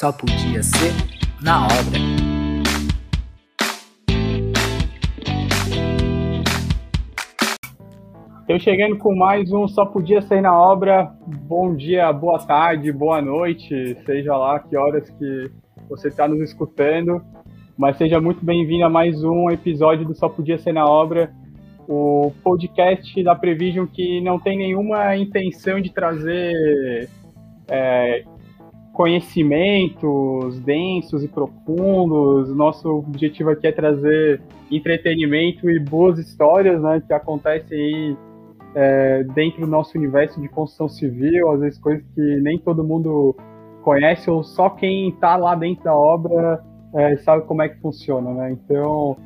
Só podia ser na obra. Eu chegando com mais um Só Podia Ser na Obra. Bom dia, boa tarde, boa noite, seja lá que horas que você está nos escutando. Mas seja muito bem-vindo a mais um episódio do Só Podia Ser na Obra, o podcast da Prevision que não tem nenhuma intenção de trazer é, conhecimentos densos e profundos. Nosso objetivo aqui é trazer entretenimento e boas histórias né, que acontecem aí é, dentro do nosso universo de construção civil, às vezes coisas que nem todo mundo conhece ou só quem está lá dentro da obra é, sabe como é que funciona, né? Então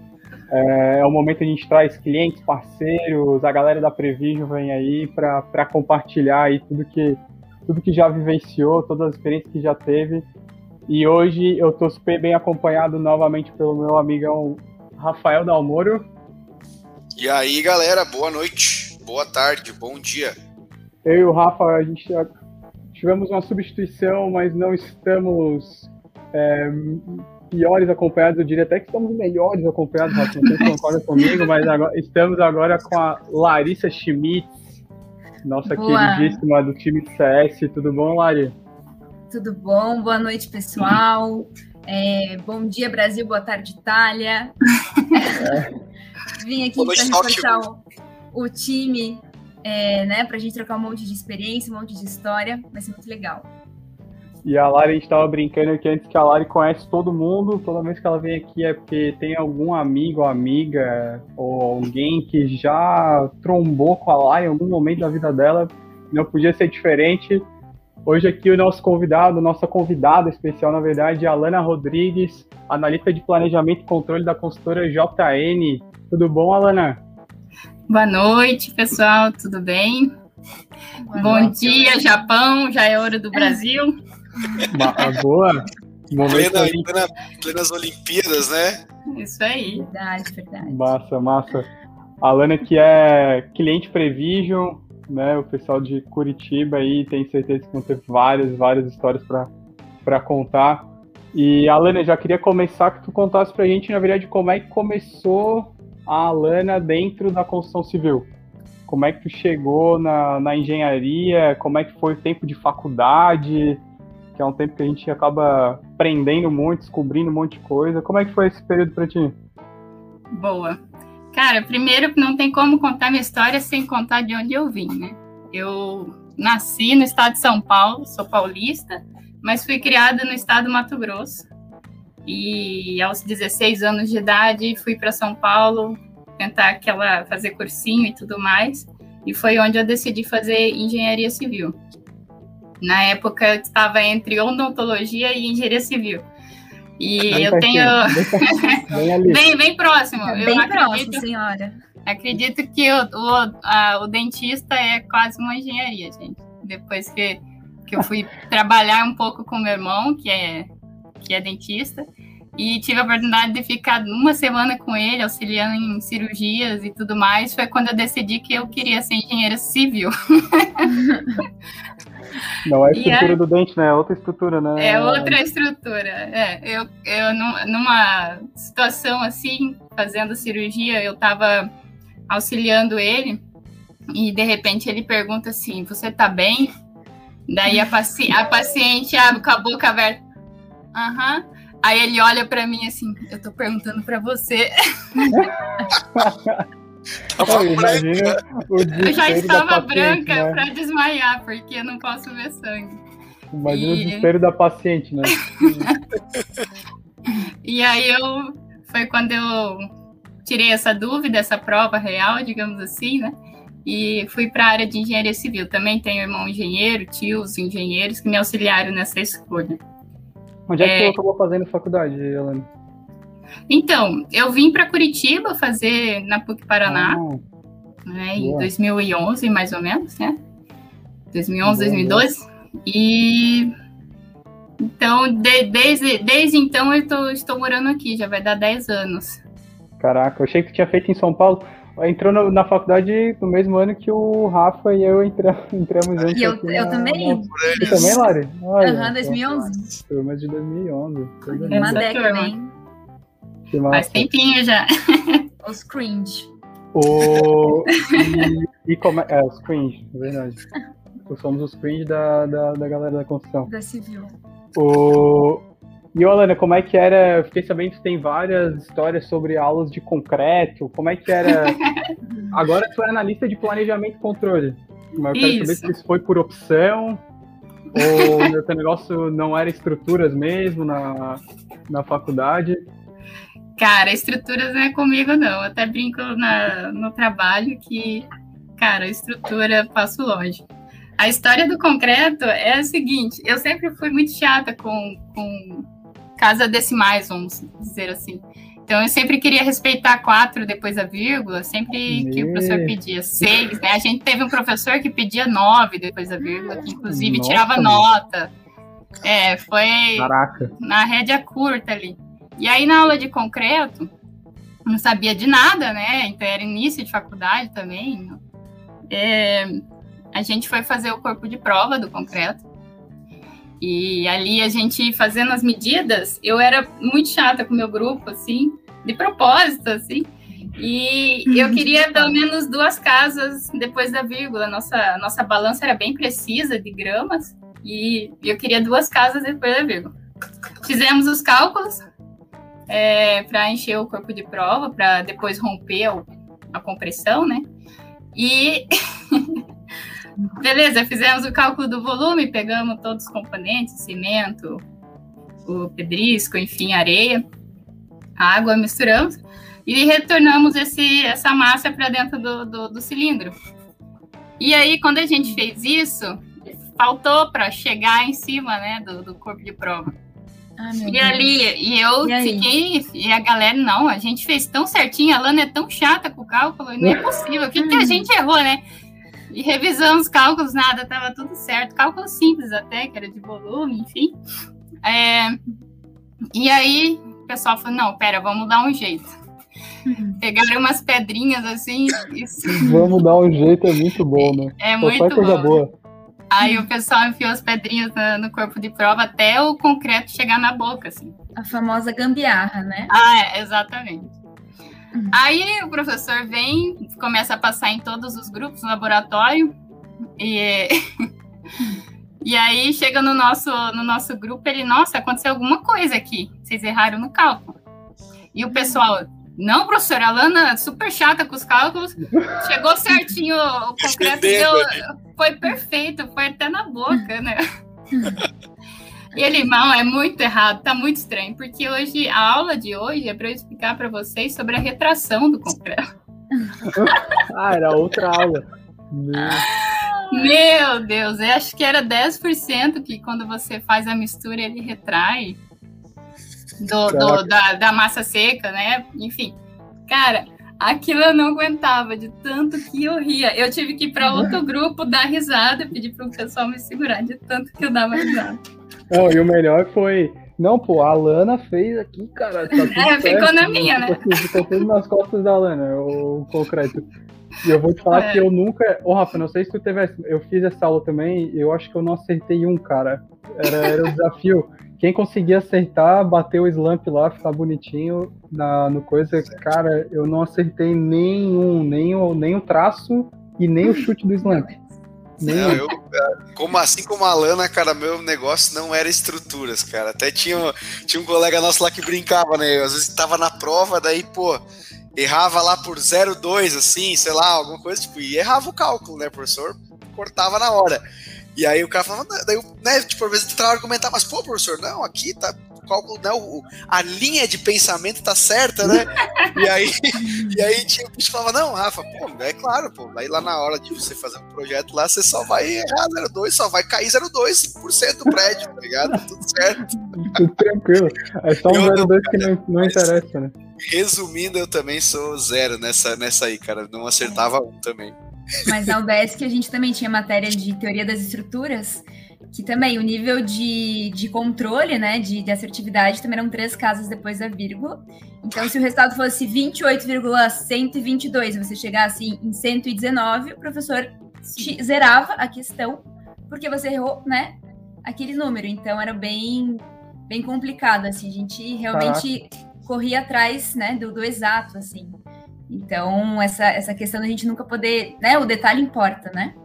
é, é o momento que a gente traz clientes, parceiros, a galera da Prevision vem aí para compartilhar aí tudo que tudo que já vivenciou, todas as experiências que já teve. E hoje eu estou super bem acompanhado novamente pelo meu amigão Rafael Dalmoro. E aí, galera, boa noite, boa tarde, bom dia. Eu e o Rafa, a gente tivemos uma substituição, mas não estamos é, piores acompanhados, eu diria até que estamos melhores acompanhados, Rafa, não sei se concorda comigo, mas agora, estamos agora com a Larissa Schmitz, nossa Boa. queridíssima do time CS. Tudo bom, Lari? Tudo bom, boa noite, pessoal. É, bom dia, Brasil, boa tarde, Itália. É. Vim aqui para reforçar o, o, time, é, né, para a gente trocar um monte de experiência, um monte de história. Vai ser muito legal. E a Lari, a gente estava brincando aqui antes que a Lari conhece todo mundo. Toda vez que ela vem aqui é porque tem algum amigo ou amiga ou alguém que já trombou com a Lari em algum momento da vida dela. Não podia ser diferente. Hoje aqui o nosso convidado, nossa convidada especial, na verdade, é a Alana Rodrigues, analista de planejamento e controle da consultora JN. Tudo bom, Alana? Boa noite, pessoal, tudo bem? Boa Bom noite. dia, Japão, já é hora do Brasil. Boa. Plena, plena, plenas Olimpíadas, né? Isso aí. Verdade, verdade. Massa, massa. A Lana que é cliente Prevision, né? O pessoal de Curitiba aí tem certeza que vão ter várias, várias histórias para contar. E Alana, já queria começar que tu contasse pra gente, na verdade, como é que começou a Alana dentro da construção civil. Como é que tu chegou na, na engenharia? Como é que foi o tempo de faculdade? Que é um tempo que a gente acaba aprendendo muito, descobrindo um monte de coisa. Como é que foi esse período para ti? Boa. Cara, primeiro não tem como contar minha história sem contar de onde eu vim, né? Eu nasci no estado de São Paulo, sou paulista, mas fui criada no estado do Mato Grosso. E aos 16 anos de idade fui para São Paulo tentar aquela fazer cursinho e tudo mais, e foi onde eu decidi fazer engenharia civil. Na época eu estava entre odontologia e engenharia civil. E bem eu tenho. Bem, bem, bem, próximo. É bem eu próximo, acredito, senhora. Acredito que o, o, a, o dentista é quase uma engenharia, gente. Depois que, que eu fui trabalhar um pouco com meu irmão, que é, que é dentista, e tive a oportunidade de ficar uma semana com ele, auxiliando em cirurgias e tudo mais. Foi quando eu decidi que eu queria ser engenheira civil. Não é a estrutura é, do dente, né? É outra estrutura, né? É outra estrutura. É, eu, eu numa situação assim, fazendo cirurgia, eu estava auxiliando ele e de repente ele pergunta assim: Você tá bem? Daí a, paci a paciente abre com a boca aberta. Aham. Aí ele olha para mim assim: Eu tô perguntando para você. Tava imagina eu já estava branca né? para desmaiar, porque eu não posso ver sangue. Imagina e... o desespero da paciente, né? e aí eu foi quando eu tirei essa dúvida, essa prova real, digamos assim, né? E fui para a área de engenharia civil. Também tenho irmão engenheiro, tios engenheiros que me auxiliaram nessa escolha. Onde é, é que você acabou fazendo faculdade, Helena? Então, eu vim para Curitiba fazer na PUC Paraná, ah, né, em 2011, mais ou menos, né? 2011, 2012. E então, de, desde, desde então, eu tô, estou morando aqui, já vai dar 10 anos. Caraca, eu achei que tu tinha feito em São Paulo. Entrou no, na faculdade no mesmo ano que o Rafa e eu entramos, entramos juntos. E eu, eu na, também. Você também, Lari? Aham, 2011. Turma de 2011. Uma década, hein? Faz tempinho já. Os cringe. O... E, e como é, é, os cringe, é verdade. Somos os cringe da, da, da galera da construção. Da civil. O... E, Alana, como é que era? Eu fiquei sabendo que tem várias histórias sobre aulas de concreto. Como é que era? Agora tu é analista de planejamento e controle. Mas eu quero Isso. saber se isso foi por opção ou o teu negócio não era estruturas mesmo na, na faculdade. Cara, estruturas não é comigo, não. Eu até brinco na, no trabalho que, cara, estrutura passo longe. A história do concreto é a seguinte: eu sempre fui muito chata com, com casa decimais, vamos dizer assim. Então eu sempre queria respeitar quatro depois da vírgula, sempre que o professor pedia seis, né? A gente teve um professor que pedia nove depois da vírgula, que inclusive Nossa, tirava meu. nota. É, foi Caraca. na rédea curta ali. E aí, na aula de concreto, não sabia de nada, né? Então, era início de faculdade também. É, a gente foi fazer o corpo de prova do concreto. E ali, a gente fazendo as medidas, eu era muito chata com o meu grupo, assim, de propósito, assim. E eu queria pelo menos duas casas depois da vírgula. Nossa, nossa balança era bem precisa de gramas. E eu queria duas casas depois da vírgula. Fizemos os cálculos é, para encher o corpo de prova, para depois romper o- a compressão, né? E beleza, fizemos o cálculo do volume, pegamos todos os componentes, cimento, o pedrisco, enfim, areia, água, misturamos e retornamos esse, essa massa para dentro do, do, do cilindro. E aí, quando a gente fez isso, faltou para chegar em cima, né, do, do corpo de prova. Ah, E Deus. ali, e eu E fiquei, e a galera, não, a gente fez tão certinho, a Lana é tão chata com o cálculo, não é possível, o que, que a gente errou, né? E revisamos os cálculos, nada, tava tudo certo, cálculo simples até, que era de volume, enfim. É, e aí, o pessoal falou, não, pera, vamos dar um jeito. Uhum. Pegaram umas pedrinhas assim, isso Vamos dar um jeito, é muito bom, né? é Só muito faz coisa bom. boa. Aí o pessoal enfiou as pedrinhas no corpo de prova até o concreto chegar na boca, assim. A famosa gambiarra, né? Ah, é, exatamente. Uhum. Aí o professor vem, começa a passar em todos os grupos no laboratório e e aí chega no nosso no nosso grupo ele, nossa, aconteceu alguma coisa aqui, vocês erraram no cálculo. E o pessoal, não, professor, a Lana super chata com os cálculos, chegou certinho o concreto, deu, foi perfeito, foi até na boca, né? E ele, não, é muito errado, tá muito estranho, porque hoje, a aula de hoje é para eu explicar para vocês sobre a retração do concreto. Ah, era outra aula. Meu, Deus, eu acho que era 10% que quando você faz a mistura ele retrai do, do- da, da massa seca, né? Enfim, cara, aquilo eu não aguentava de tanto que eu ria. Eu tive que ir para outro grupo dar risada, pedir para o pessoal me segurar de tanto que eu dava risada. Não, e o melhor foi. Não, pô, a Lana fez aqui, cara. Tá É, ficou na minha, né? Ficou, ficou tudo nas costas da Lana, o concreto. E eu vou te falar É. que eu nunca. Ô, Rafa, não sei se tu teve. Eu fiz essa aula também, eu acho que eu não acertei um, cara. Era, era o desafio. Quem conseguia acertar, bater o slump lá, ficar bonitinho na, no coisa. Cara, eu não acertei nenhum, nem o, nem o traço e nem o chute do slump. Nem Não, eu, como assim como a Lana, cara, meu negócio não era estruturas, cara. Até tinha, tinha um colega nosso lá que brincava, né? Às vezes tava na prova, daí, pô, errava lá por 0,2, assim, sei lá, alguma coisa, tipo, e errava o cálculo, né? O professor cortava na hora. E aí o cara falava, daí, né, tipo, às vezes tentava argumentar, mas, pô, professor, não, aqui tá. O Cálculo, né, o, a linha de pensamento tá certa, né? E aí, e aí tinha o bicho que falava, não, Rafa, pô, é claro, pô, daí lá na hora de você fazer um projeto lá, você só vai errar 0,2, só vai cair 0,2% do prédio, tá ligado? Tudo certo. Tudo tranquilo. É só um Eu não, 02 que não, não interessa, né? Resumindo, eu também sou zero nessa, nessa aí, cara. Não acertava um também. Mas na UBS que a gente também tinha matéria de teoria das estruturas, que também o nível de, de controle, né, de, de assertividade também eram três casas depois da vírgula. Então, se o resultado fosse 28,122, você chegasse em 119, o professor zerava a questão, porque você errou, né, aquele número. Então, era bem, bem complicado, assim, a gente realmente corria atrás, né, do, do exato, assim. Então, essa, essa questão da gente nunca poder, né, o detalhe importa, né?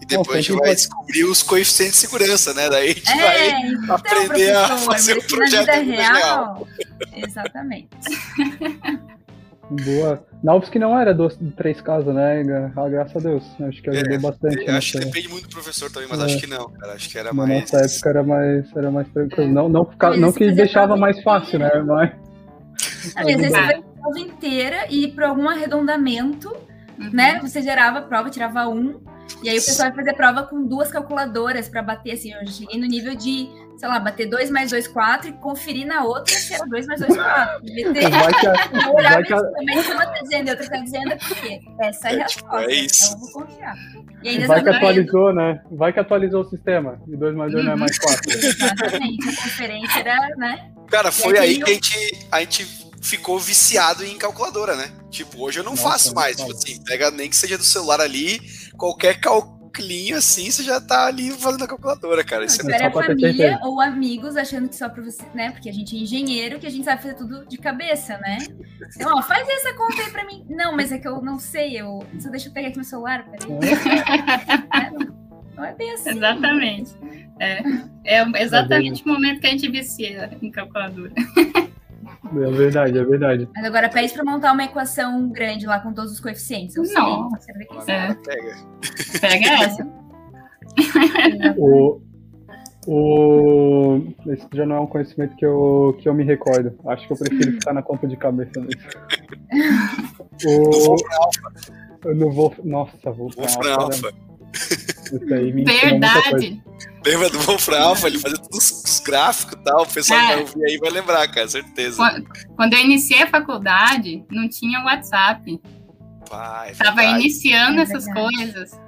E depois a gente vai descobrir os coeficientes de segurança, né? Daí a gente é, vai então, aprender a fazer o projeto na vida real. real. Exatamente. Boa. Na UFSC não era dois, três casas, né? Ah, graças a Deus. Acho que ajudou é, bastante. Acho que depende muito do professor também, mas é. acho que não, cara. Acho que era mais. Na nossa época era mais, era mais tranquilo. Não, não, não que deixava mais fácil, né? Mas. Às vezes você vai a prova inteira e por algum arredondamento uhum. né? Você gerava a prova, tirava um, e aí o pessoal vai fazer prova com duas calculadoras para bater, assim, eu cheguei no nível de, sei lá, bater 2 mais 2, 4 e conferir na outra se era 2 mais 2, 4. Vai que a, eu olhava que a... também uma tá dizendo, outra tá dizendo, porque essa é a tipo, resposta, é isso. então eu vou confiar. E ainda vai que atualizou, né? Vai que atualizou o sistema, e 2 mais 2 uhum. não é mais 4. Exatamente, a conferência era, né? Cara, foi aí, aí que a gente, a gente ficou viciado em calculadora, né? Tipo, hoje eu não Nossa, faço mais. Tipo assim, pega nem que seja do celular ali, qualquer calculinho assim, você já tá ali fazendo a calculadora, cara. Isso não, é muito família ou amigos achando que só pra você, né? Porque a gente é engenheiro, que a gente sabe fazer tudo de cabeça, né? Então, ó, faz essa conta aí pra mim. Não, mas é que eu não sei, eu. Só deixa eu pegar aqui meu celular, peraí. É, não, não é bem assim. Exatamente. É, é exatamente o momento que a gente vicia em calculadora. É verdade, é verdade. Mas agora pede para montar uma equação grande lá com todos os coeficientes. Eu não. Sei, é. Pega. Pega essa. o, o... Esse já não é um conhecimento que eu, que eu me recordo. Acho que eu prefiro ficar na conta de cabeça mesmo. o... Eu não vou. Nossa, vou pra alfa. Isso aí me Verdade. Lembra do Wolfram Alpha? Ele fazia todos os gráficos e tal. O pessoal que vai ouvir aí vai lembrar, cara, certeza. Quando eu iniciei a faculdade, não tinha WhatsApp. Pai, é Tava iniciando é essas coisas.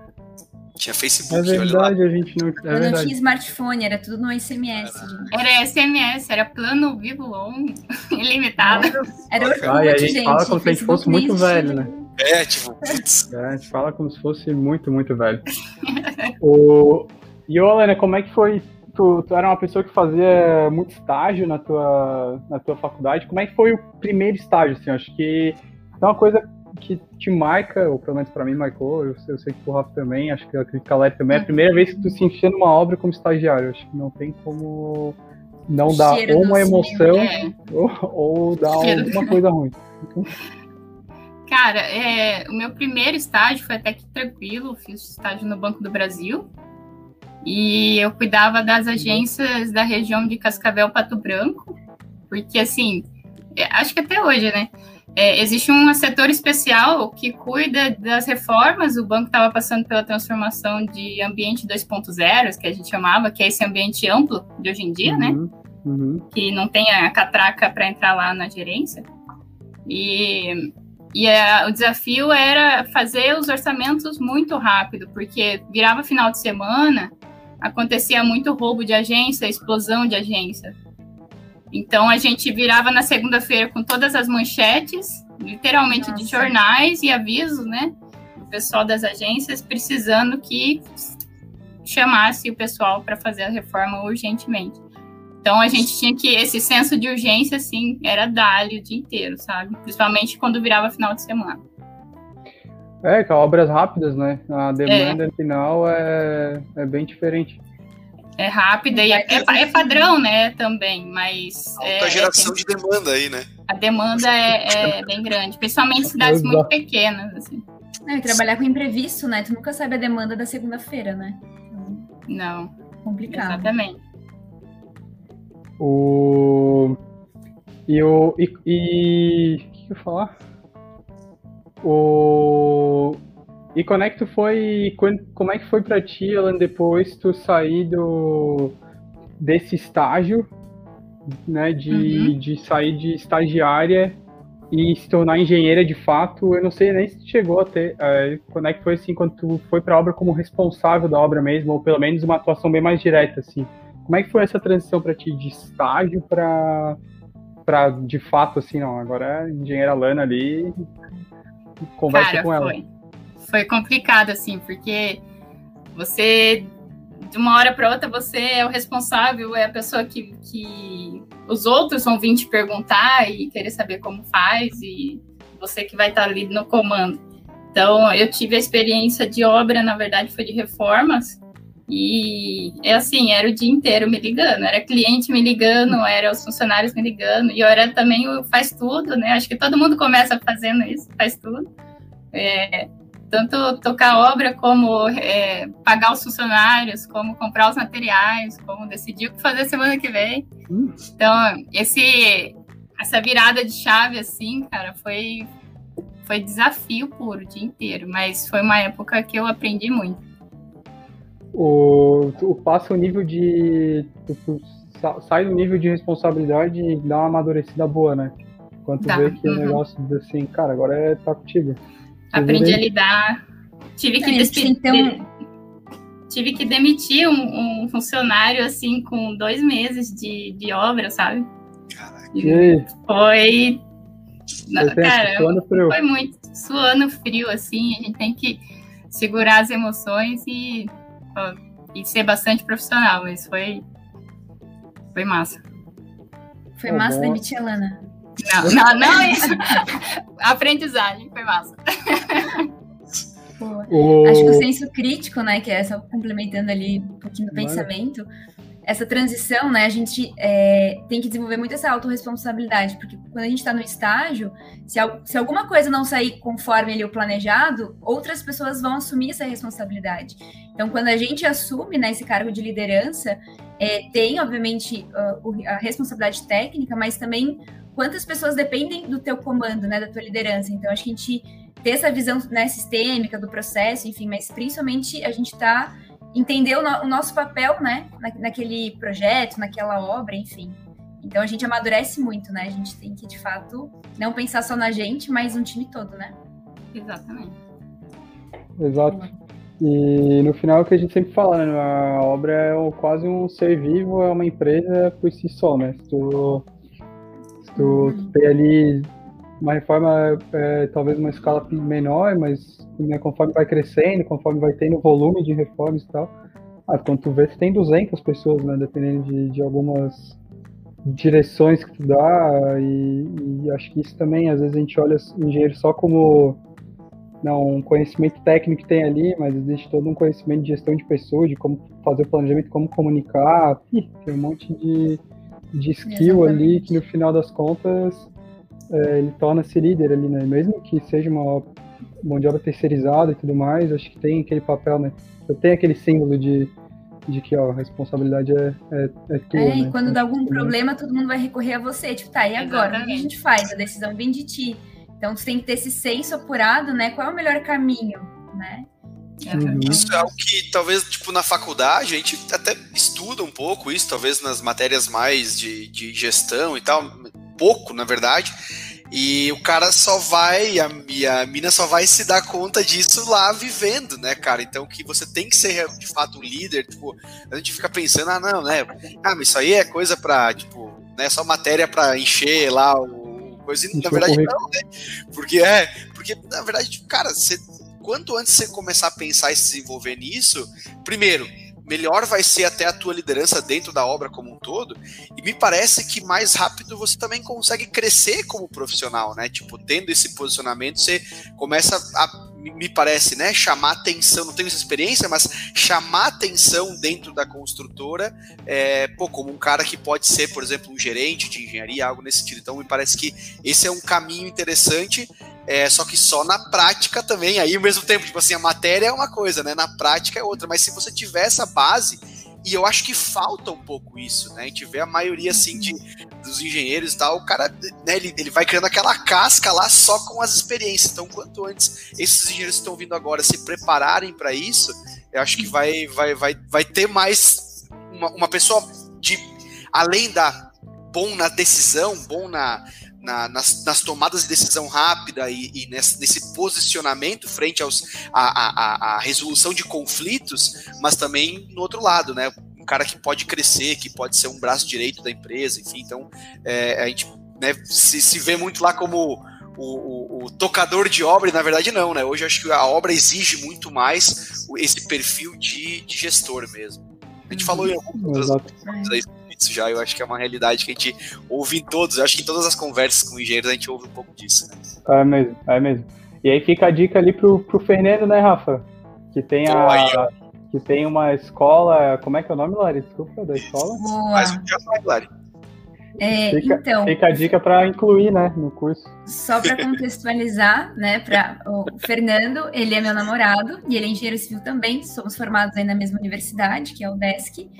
Tinha Facebook, é verdade, a gente não. É eu não tinha smartphone, era tudo no SMS. Era SMS, era plano vivo longo, ilimitado. Era Orkut, ah, a gente. Fala como se a gente fosse muito velho, né? É, tipo, putz. É, a gente fala como se fosse muito, muito velho. o... E, ô, Helena, como é que foi? Tu, tu, era uma pessoa que fazia muito estágio na tua, na tua faculdade. Como é que foi o primeiro estágio? Assim? Acho que é uma coisa que te marca, ou pelo menos para mim marcou, eu, eu, sei que o Rafa também, acho que a Calete também, é a primeira vez que tu se encheu numa obra como estagiário. Acho que não tem como não dar ou uma emoção é. ou, ou dar alguma coisa ruim. Cara, é, o meu primeiro estágio foi até que tranquilo, fiz estágio no Banco do Brasil. E eu cuidava das agências da região de Cascavel Pato Branco, porque assim, é, acho que até hoje, né? É, existe um setor especial que cuida das reformas. O banco estava passando pela transformação de ambiente 2.0, que a gente chamava, que é esse ambiente amplo de hoje em dia, né? uhum, né? Uhum. Que não tem a catraca para entrar lá na gerência. E e é, o desafio era fazer os orçamentos muito rápido, porque virava final de semana, acontecia muito roubo de agência, explosão de agência. Então a gente virava na segunda-feira com todas as manchetes, literalmente Nossa. de jornais e avisos, né? O pessoal das agências precisando que chamasse o pessoal para fazer a reforma urgentemente. Então a gente tinha que esse senso de urgência assim era dali o dia inteiro, sabe? Principalmente quando virava final de semana. É, com obras rápidas, né? A demanda é. final é, é bem diferente. É rápida e é, é, é padrão, né? Também, mas. Alta é, geração de demanda aí, né? A demanda é, é bem grande, principalmente em cidades muito pequenas, assim. É, e trabalhar com imprevisto, né? Tu nunca sabe a demanda da segunda-feira, né? Não. Complicado. Exatamente. O. E o. E. e... O que eu ia falar? O. E como é que tu foi. Como é que foi pra ti, Alan, depois tu sair do. desse estágio, né? De, uhum. de sair de estagiária e se tornar engenheira de fato, eu não sei nem se chegou a ter, é, quando é que foi assim, quando tu foi para a obra como responsável da obra mesmo, ou pelo menos uma atuação bem mais direta, assim. Como é que foi essa transição para ti de estágio para para de fato assim, não, agora é engenheira Lana ali, conversa Cara, com ela. Foi. foi complicado assim, porque você de uma hora para outra você é o responsável, é a pessoa que, que os outros vão vir te perguntar e querer saber como faz e você que vai estar ali no comando. Então, eu tive a experiência de obra, na verdade, foi de reformas. E é assim, era o dia inteiro me ligando, era cliente me ligando, era os funcionários me ligando, e eu era também o faz tudo, né? Acho que todo mundo começa fazendo isso, faz tudo. É, tanto tocar obra, como é, pagar os funcionários, como comprar os materiais, como decidir o que fazer semana que vem. Então, esse, essa virada de chave, assim, cara, foi, foi desafio puro o dia inteiro, mas foi uma época que eu aprendi muito. O, tu passa o nível de. Tu, tu sai do nível de responsabilidade e dá uma amadurecida boa, né? Quando tu tá. vê que o uhum. negócio assim, cara, agora é tá contigo. Aprendi a lidar. Tive que, é, então... tive que demitir um, um, funcionário assim com dois meses de, de obra, sabe? Caraca. Foi. cara, foi muito suando frio, assim. A gente tem que segurar as emoções e, e ser bastante profissional. Mas foi, foi massa. Foi massa demitir a Lana. Não, não, não isso. Aprendizagem, foi massa. O... Acho que o senso crítico, né, que é só complementando ali um pouquinho do pensamento, essa transição, né, a gente é, tem que desenvolver muito essa autorresponsabilidade, porque quando a gente está no estágio, se, se, alguma coisa não sair conforme ele o planejado, outras pessoas vão assumir essa responsabilidade. Então, quando a gente assume né, esse cargo de liderança, é, tem, obviamente, a, a responsabilidade técnica, mas também quantas pessoas dependem do teu comando, né, da tua liderança. Então, acho que a gente ter essa visão né, sistêmica do processo, enfim, mas principalmente a gente está entender o, no, o, nosso papel, né, na, naquele projeto, naquela obra, enfim. Então a gente amadurece muito, né? A gente tem que de fato não pensar só na gente, mas no time todo, né? Exatamente. Exato. E no final é o que a gente sempre fala, né? A obra é quase um ser vivo, é uma empresa por si só, né? Se tu Tu, uhum. tu tem ali uma reforma, é, talvez uma escala menor, mas né, conforme vai crescendo, conforme vai tendo volume de reformas e tal, ah, quando tu vê, você tem 200 pessoas, né, dependendo de, de algumas direções que tu dá, e, e, acho que isso também, às vezes a gente olha o engenheiro só como não, um conhecimento técnico que tem ali, mas existe todo um conhecimento de gestão de pessoas, de como fazer o planejamento, como comunicar, Ih, tem um monte de, de skill Exatamente. ali que no final das contas é, ele torna-se líder ali, né? Mesmo que seja uma mão de obra terceirizada e tudo mais, acho que tem aquele papel, né? Eu tenho aquele símbolo de, de que ó, a responsabilidade é, é, é tua. É, e né? quando dá algum problema, todo mundo vai recorrer a você. Tipo, tá, e agora? Exatamente. O que a gente faz? A decisão vem de ti. Então, você tem que ter esse senso apurado, né? Qual é o melhor caminho, né? Uhum. Isso é algo que talvez, tipo, na faculdade a gente até estuda um pouco isso, talvez nas matérias mais de, de gestão e tal, pouco, na verdade. E o cara só vai, a, e a mina só vai se dar conta disso lá vivendo, né, cara? Então que você tem que ser de fato o líder, tipo, a gente fica pensando, ah, não, né? Ah, mas isso aí é coisa pra, tipo, né, só matéria pra encher lá o coisa, e na verdade não, né? Porque é, porque na verdade, cara, você quanto antes você começar a pensar e se desenvolver nisso, primeiro, melhor vai ser até a tua liderança dentro da obra como um todo, e me parece que mais rápido você também consegue crescer como profissional, né? Tipo, tendo esse posicionamento, você começa a, me parece, né, chamar atenção, não tenho essa experiência, mas chamar atenção dentro da construtora, é, pô, como um cara que pode ser, por exemplo, um gerente de engenharia, algo nesse sentido. Então, me parece que esse é um caminho interessante é, só que só na prática também, aí ao mesmo tempo, tipo assim, a matéria é uma coisa, né? Na prática é outra. Mas se você tiver essa base, e eu acho que falta um pouco isso, né? A gente vê a maioria, assim, de, dos engenheiros e tal, o cara, né, ele, ele vai criando aquela casca lá só com as experiências. Então, quanto antes esses engenheiros que estão vindo agora se prepararem para isso, eu acho que vai, vai, vai, vai ter mais uma, uma pessoa de, além da bom na decisão, bom na, na, nas, nas, tomadas de decisão rápida e, e nesse, nesse, posicionamento frente aos, a, a, a, resolução de conflitos, mas também no outro lado, né? Um cara que pode crescer, que pode ser um braço direito da empresa, enfim, então é, a gente né, se, se vê muito lá como o, o, o, tocador de obra, e na verdade não, né? Hoje eu acho que a obra exige muito mais esse perfil de, de gestor mesmo. A gente falou em algumas outras isso já, eu acho que é uma realidade que a gente ouve em todos, eu acho que em todas as conversas com engenheiros a gente ouve um pouco disso. Né? É mesmo, é mesmo. E aí fica a dica ali pro, pro Fernando, né, Rafa? Que tem a. que tem uma escola. Como é que é o nome, Lari? Desculpa, da escola? Mais um dia, Lari. É, fica, então, fica a dica para incluir, né, no curso. Só para contextualizar, né, para o Fernando, ele é meu namorado e ele é engenheiro civil também. Somos formados aí na mesma universidade, que é o DESC,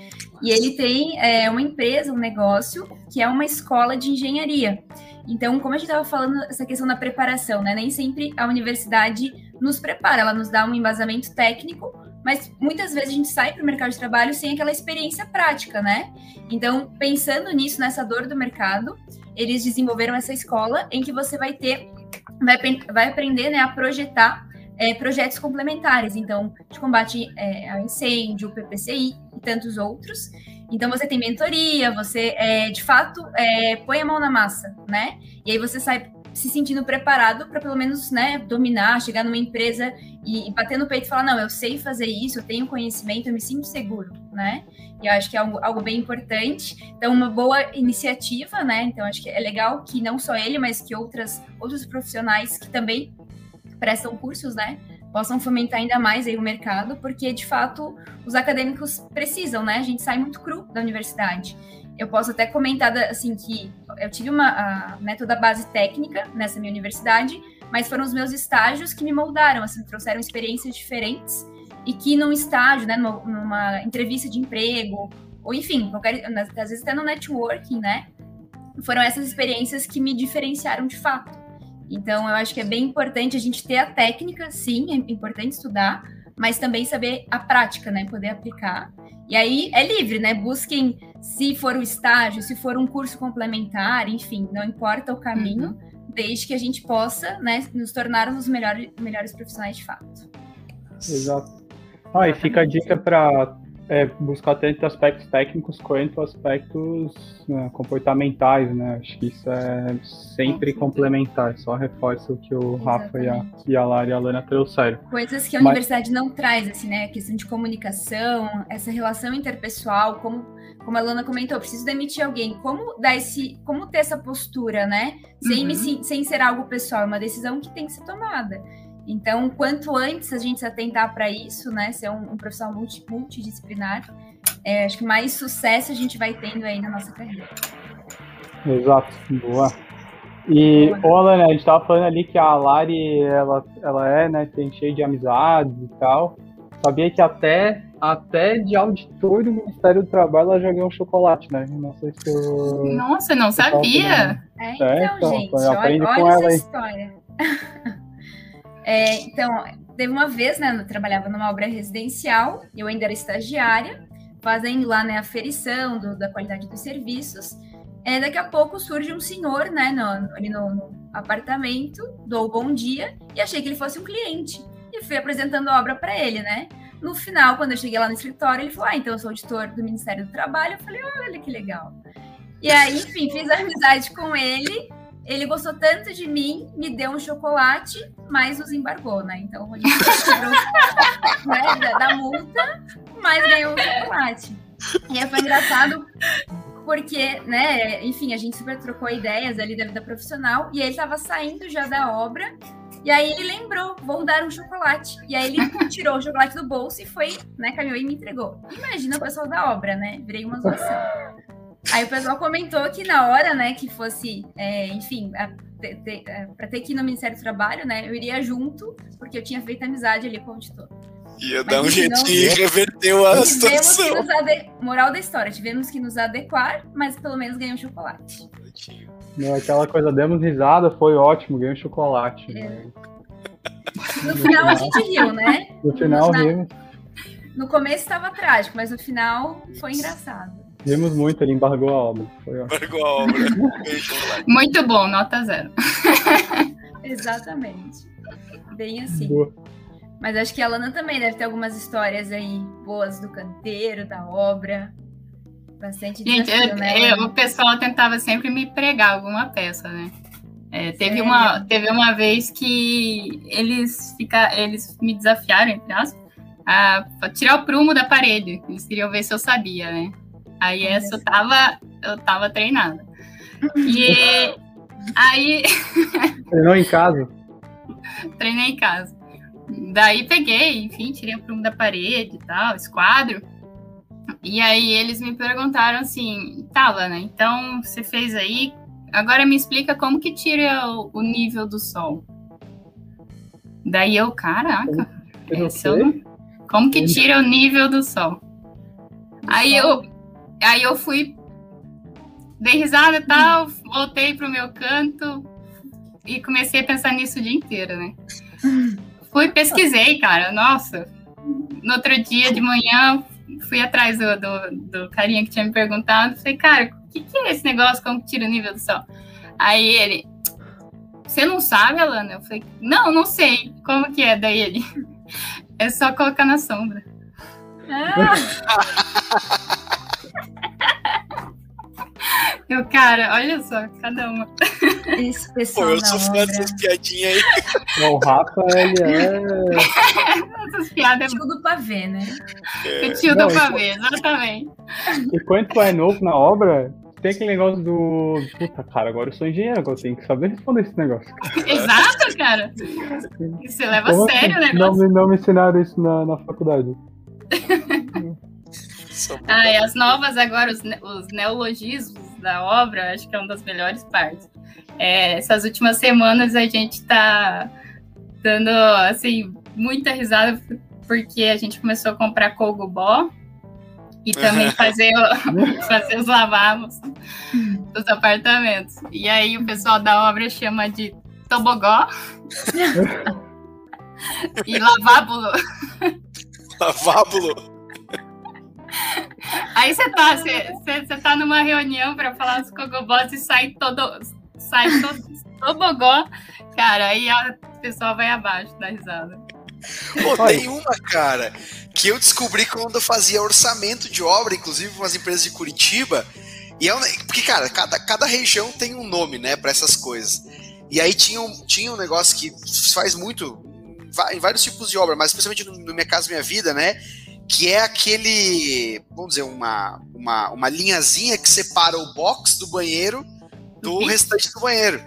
e ele tem é, uma empresa, um negócio que é uma escola de engenharia. Então, como a gente estava falando, essa questão da preparação, né? Nem sempre a universidade nos prepara, ela nos dá um embasamento técnico, mas muitas vezes a gente sai para o mercado de trabalho sem aquela experiência prática, né? Então, pensando nisso, nessa dor do mercado, eles desenvolveram essa escola em que você vai ter, vai, vai aprender né, a projetar é, projetos complementares, então, de combate é, ao incêndio, PPCI e tantos outros. Então, você tem mentoria, você, é, de fato, é, põe a mão na massa, né? E aí você sai se sentindo preparado para pelo menos né, dominar, chegar numa empresa e, e, bater no peito e falar, não, eu sei fazer isso, eu tenho conhecimento, eu me sinto seguro, né? E eu acho que é algo, algo bem importante. Então, uma boa iniciativa, né? Então, acho que é legal que não só ele, mas que outras, outros profissionais que também prestam cursos, né? Possam fomentar ainda mais aí o mercado, porque, de fato, os acadêmicos precisam, né? A gente sai muito cru da universidade eu posso até comentar assim que eu tive uma a base técnica nessa minha universidade, mas foram os meus estágios que me moldaram, assim, trouxeram experiências diferentes e que num estágio, né, numa, numa entrevista de emprego, ou enfim, qualquer, às vezes até no networking, né, foram essas experiências que me diferenciaram de fato. Então, eu acho que é bem importante a gente ter a técnica, sim, é importante estudar, mas também saber a prática, né, poder aplicar. E aí é livre, né? Busquem se for o estágio, se for um curso complementar, enfim, não importa o caminho, uhum. desde que a gente possa, né, nos tornar os melhores, melhores profissionais de fato. Exato. Ah, e fica a dica para é, buscar tanto aspectos técnicos quanto aspectos né, comportamentais, né? Acho que isso é sempre complementar, só reforça o que o Exatamente. Rafa e a, e a Lara e a Lana trouxeram. Coisas que a Mas... universidade não traz, assim, né? A questão de comunicação, essa relação interpessoal, como, como a Lana comentou, preciso demitir alguém, como dar esse, como ter essa postura, né? Sem, uhum. me, sem ser algo pessoal, é uma decisão que tem que ser tomada. Então, quanto antes a gente se atentar para isso, né, ser um, um profissional multi, multidisciplinar, é, acho que mais sucesso a gente vai tendo aí na nossa carreira. Exato, boa. E, ô Alana, a gente tava falando ali que a Lari, ela, ela é, né, tem cheio de amizades e tal. Sabia que até, até de auditor do Ministério do Trabalho ela já ganhou um chocolate, né? Não sei se eu... Nossa, não sabia! É, então, é, então gente, olha, olha essa aí. história. É, então, teve uma vez, né, eu trabalhava numa obra residencial, eu ainda era estagiária, fazendo lá, né, a ferição do, da qualidade dos serviços. É, daqui a pouco surge um senhor, né, no, ali no, no apartamento, dou bom dia e achei que ele fosse um cliente. E fui apresentando a obra para ele, né? No final, quando eu cheguei lá no escritório, ele falou: Ah, então eu sou auditor do Ministério do Trabalho. Eu falei: Olha que legal. E aí, enfim, fiz amizade com ele ele gostou tanto de mim, me deu um chocolate, mas nos embargou, né? Então gente cobrou né, da, da, multa, mas ganhou um chocolate. E foi engraçado porque, né, enfim, a gente super trocou ideias ali da vida profissional e ele estava saindo já da obra. E aí ele lembrou, vou dar um chocolate. E aí ele tirou o chocolate do bolso e foi, né, caminhou e me entregou. Imagina o pessoal da obra, né? Virei uma zoação. Aí o pessoal comentou que na hora, né, que fosse, é, enfim, é, para ter que ir no Ministério do Trabalho, né, eu iria junto, porque eu tinha feito amizade ali com o auditor. Ia dar um jeitinho e reverteu a situação. ade... Moral da história, tivemos que nos adequar, mas pelo menos ganhei um chocolate. Não, aquela coisa, demos risada, foi ótimo, ganhei um chocolate. É. Né? No final a gente riu, né? No final, no rimos. No começo estava trágico, mas no final foi engraçado. Vimos muito, ele embargou a obra. Embargou a obra. muito bom, nota zero. Exatamente. Bem assim. Boa. Mas acho que a Lana também deve ter algumas histórias aí boas do canteiro, da obra. Bastante Gente, desafio, eu, né? eu, o pessoal tentava sempre me pregar alguma peça, né? É, teve, uma, teve uma vez que eles, fica, eles me desafiaram, entre aspas, a tirar o prumo da parede. Eles queriam ver se eu sabia, né? Aí essa eu tava, eu tava treinada. E aí. Treinou em casa? Treinei em casa. Daí peguei, enfim, tirei o prumo da parede e tal, esquadro. E aí eles me perguntaram assim, tá, Lana, então você fez aí, agora me explica como que tira o, o nível do sol. Daí eu, caraca, eu eu, como que tira o nível do sol? Aí eu, aí eu fui, dei risada e tal, voltei pro meu canto e comecei a pensar nisso o dia inteiro, né? Fui, pesquisei, cara, nossa. No outro dia de manhã, fui atrás do, do, do carinha que tinha me perguntado, falei, cara, o que, que é esse negócio, como que tira o nível do sol? Aí ele, você não sabe, Alana? Eu falei, não, não sei. Como que é? Daí ele, é só colocar na sombra. Ah. Eu, cara, olha só, cada uma. Esse pessoal Pô, eu sou fã dessas piadinhas aí. O Rafa, ele é. Essas piadas é. O tio do pavê, né? É. O tio do pavê, exatamente. E quando tu é novo na obra, tem aquele negócio do. Puta, cara, agora eu sou engenheiro, eu tenho que saber responder esse negócio. Exato, cara. Você leva a sério o negócio. Não, não me ensinaram isso na, na faculdade. E as novas agora, os, os neologismos da obra, acho que é uma das melhores partes. É, essas últimas semanas a gente está dando, assim, muita risada porque a gente começou a comprar cogobó e também fazer, fazer os lavabos dos apartamentos. E aí o pessoal da obra chama de tobogó e lavábulo. Lavábulo. Aí você tá, você, você tá numa reunião para falar dos cogobós e sai todo. Sai todo tobogó. Cara, aí o pessoal vai abaixo da risada. Pô, tem uma, cara, que eu descobri quando eu fazia orçamento de obra, inclusive com as empresas de Curitiba. E é um, porque, cara, cada, cada região tem um nome, né, para essas coisas. E aí tinha um, tinha um negócio que faz muito em vários tipos de obra, mas especialmente no, no Minha Casa Minha Vida, né? Que é aquele, vamos dizer, uma, uma, uma linhazinha que separa o box do banheiro do uhum. restante do banheiro.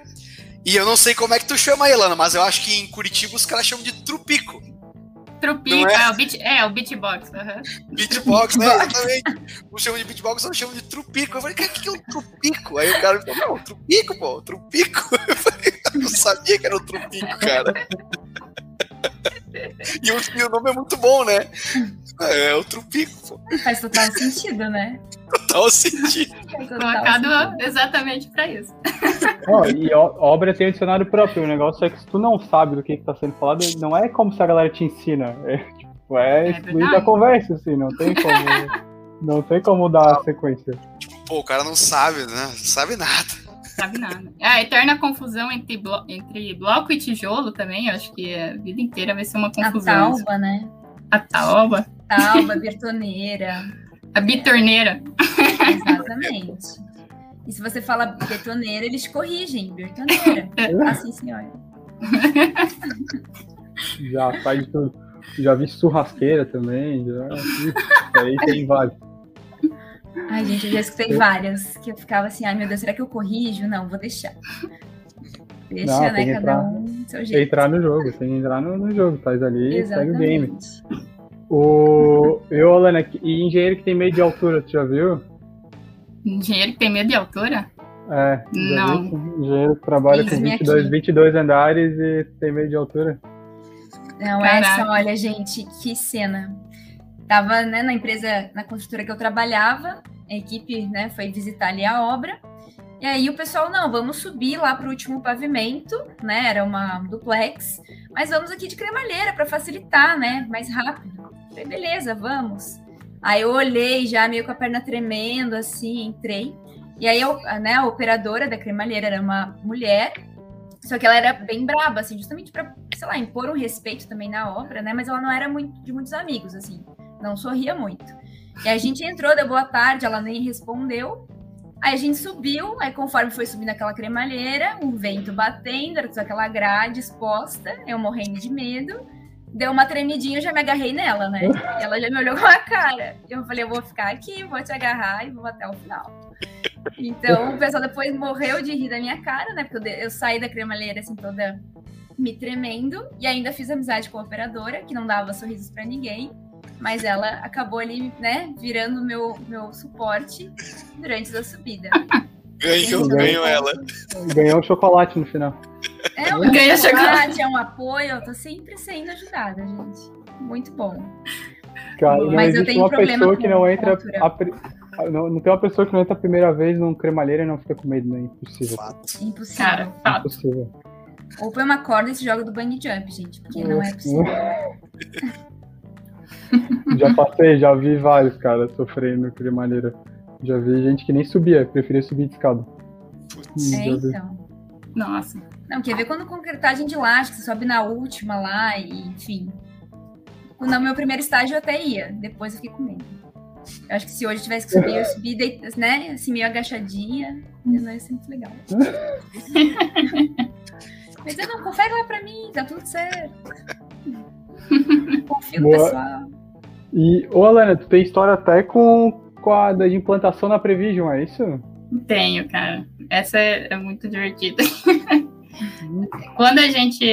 E eu não sei como é que tu chama aí, Lana, mas eu acho que em Curitiba os caras chamam de trupico. Trupico, é? é? o beat, é o beatbox. Uhum. Beatbox, né? Exatamente. Um chama de beatbox, outro chama de trupico. Eu falei, cara, o que é um trupico? Aí o cara falou, não, trupico, pô, trupico. Eu falei, eu não sabia que era o trupico, cara. E o, e o nome é muito bom, né? É, é o Trupico, pô. Faz total sentido, né? Total sentido. Colocado exatamente pra isso. Oh, e obra tem um dicionário próprio. O negócio é que se tu não sabe do que, que tá sendo falado, não é como se a galera te ensina. É, tipo, é, é excluir da conversa, assim, não tem como. não tem como dar a sequência. Tipo, pô, o cara não sabe, né? Não sabe nada sabe nada. É a eterna confusão entre, blo entre bloco e tijolo também, eu acho que a vida inteira vai ser uma confusão. A tauba, né? A tauba. Tauba, betoneira. A bitorneira. Exatamente. E se você fala betoneira, eles corrigem, betoneira. assim, senhora. Já faz tudo. Já vi churrasqueira também. Já... Aí tem vários. Ai, gente, eu já escutei várias que eu ficava assim, ai meu Deus, será que eu corrijo? Não, vou deixar. Deixa, Não, né? Cada entrar, um seu jeito. entrar no jogo, tem que entrar no, no jogo, faz ali e segue o game. O, eu, Olana, e engenheiro que tem medo de altura, tu já viu? Engenheiro que tem medo de altura? É, não. Engenheiro que trabalha com 22, 22 andares e tem medo de altura. Não, Caraca. essa, olha, gente, que cena. Tava né, na empresa, na construtora que eu trabalhava, a equipe né, foi visitar ali a obra. E aí o pessoal, não, vamos subir lá para o último pavimento, né? Era uma duplex, mas vamos aqui de cremalheira para facilitar, né? Mais rápido. Falei, beleza, vamos. Aí eu olhei já meio com a perna tremendo, assim, entrei. E aí eu, né, a operadora da cremalheira era uma mulher, só que ela era bem braba, assim, justamente para, sei lá, impor um respeito também na obra, né? Mas ela não era muito de muitos amigos, assim, não sorria muito. E a gente entrou, deu boa tarde, ela nem respondeu. Aí a gente subiu, aí conforme foi subindo aquela cremalheira, um vento batendo, era aquela grade exposta, eu morrendo de medo deu uma tremidinha, eu já me agarrei nela, né? E ela já me olhou com a cara. Eu falei, eu vou ficar aqui, vou te agarrar e vou até o final. Então, o pessoal depois morreu de rir da minha cara, né? Porque eu, eu saí da cremalheira, assim, toda me tremendo. E ainda fiz amizade com a operadora, que não dava sorrisos para ninguém. Mas ela acabou ali, né, virando meu, meu suporte durante a subida. Ganhou, ganhou ela. Ganhou um chocolate no final. É um Ganha chocolate, é um apoio. Eu tô sempre sendo ajudada, gente. Muito bom. Cara, não Mas existe uma pessoa que não entra. A, não, não tem uma pessoa que não entra a primeira vez num cremalheiro e não fica com medo, não. É impossível. Fato. Impossível. Cara, fato. Impossível. Ou põe uma corda e se joga do bungee jump, gente, porque não é possível. já passei, já vi vários caras sofrendo cremalheira. Já vi gente que nem subia, preferia subir de escada. É, então. Nossa. Não, quer ver quando concretagem de elástica, você sobe na última lá, e enfim. No meu primeiro estágio eu até ia, depois eu fiquei com medo. Eu acho que se hoje tivesse que subir, eu subi, né, assim, meio agachadinha, não ia ser muito legal. Mas eu não, confere lá pra mim, tá tudo certo. Confio no pessoal. E, ô Alana, tu tem história até com, com a da implantação na Prevision, é isso? Tenho, cara. Essa é, é muito divertida. Quando a gente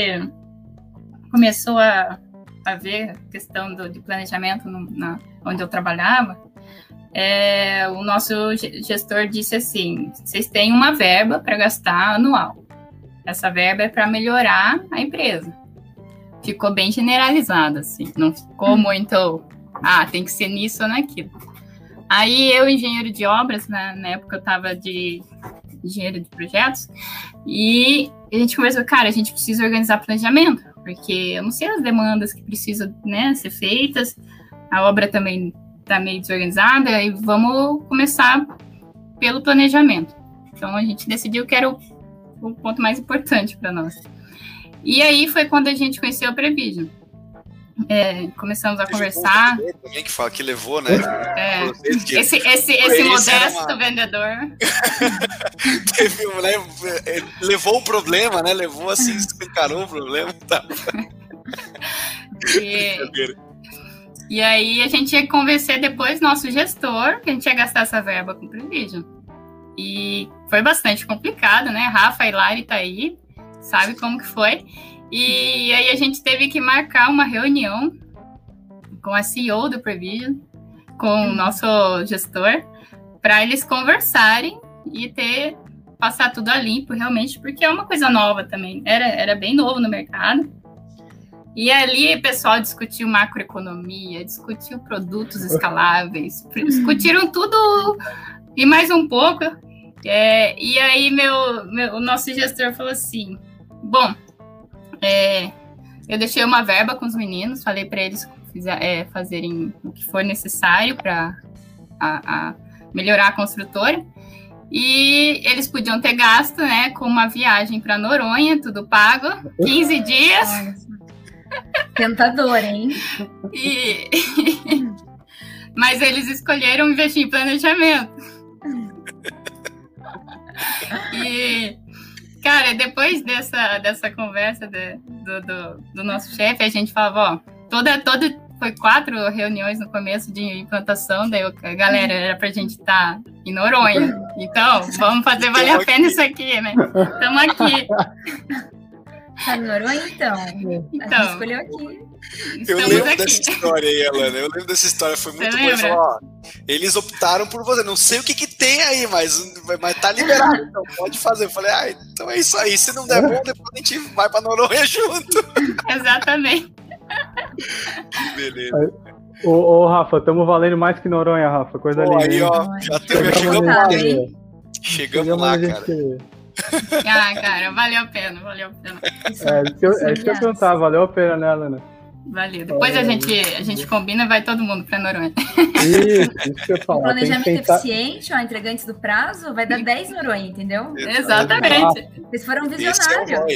começou a, a ver a questão do, de planejamento no, na, onde eu trabalhava, é, o nosso gestor disse assim: vocês têm uma verba para gastar anual. Essa verba é para melhorar a empresa. Ficou bem generalizado, assim. Não ficou muito, ah, tem que ser nisso ou naquilo. Aí eu, engenheiro de obras, né, na época eu estava de engenheiro de projetos, e a gente conversou, cara, a gente precisa organizar planejamento, porque eu não sei as demandas que precisam né, ser feitas, a obra também está meio desorganizada, e vamos começar pelo planejamento. Então a gente decidiu que era o, o ponto mais importante para nós. E aí foi quando a gente conheceu a Prevision. É, começamos a conversar. Também que fala que levou, né? É. Esse, esse, esse modesto uma... vendedor. Teve, né, levou o problema, né? Levou assim, encarou o problema. Tá. E, e aí a gente ia convencer depois nosso gestor que a gente ia gastar essa verba com Prevision. E foi bastante complicado, né? Rafa e Lari tá aí, sabe como que foi. E aí a gente teve que marcar uma reunião com a CEO do Prevision, com o nosso gestor, para eles conversarem e ter passar tudo a limpo realmente, porque é uma coisa nova também. Era, era bem novo no mercado. E ali o pessoal discutiu macroeconomia, discutiu produtos escaláveis, discutiram tudo e mais um pouco. É, e aí meu, meu, o nosso gestor falou assim: bom, é, eu deixei uma verba com os meninos, falei para eles é, fazerem o que for necessário para melhorar a construtora. E eles podiam ter gasto, né, com uma viagem para Noronha, tudo pago, 15 dias. Tentador, hein? E... Mas eles escolheram investir em planejamento. e Cara, depois dessa, dessa conversa de, do, do, do, nosso chefe, a gente falava, ó, toda, toda, foi quatro reuniões no começo de implantação, daí, eu, galera, era pra gente estar tá em Noronha. Então, vamos fazer valer a pena isso aqui, né? Estamos aqui. Tá em Noronha, então. Então. A gente escolheu aqui. Eu lembro aqui. dessa história aí, Alana. Eu lembro dessa história, foi muito boa. Falou, ó, eles optaram por você. Não sei o que, que tem aí, mas, mas tá liberado, então pode fazer. Eu falei, ah, então é isso aí. Se não der bom, depois a gente vai pra Noronha junto. Exatamente. Beleza. Ô, ô, Rafa, estamos valendo mais que Noronha, Rafa. Coisa linda. Aí, ó, já teve, chegamos lá. Chegamos lá, cara. Ah, cara, valeu a pena, valeu a pena. É, isso que eu, é isso que eu perguntar, valeu a pena, né, Helena? Valeu. Depois a gente, a gente combina vai todo mundo para Noronha. Isso, isso que eu falo. Planejamento tentar... eficiente, ó, entregantes do prazo, vai dar 10 Noronha, entendeu? Exatamente. Vocês foram visionários.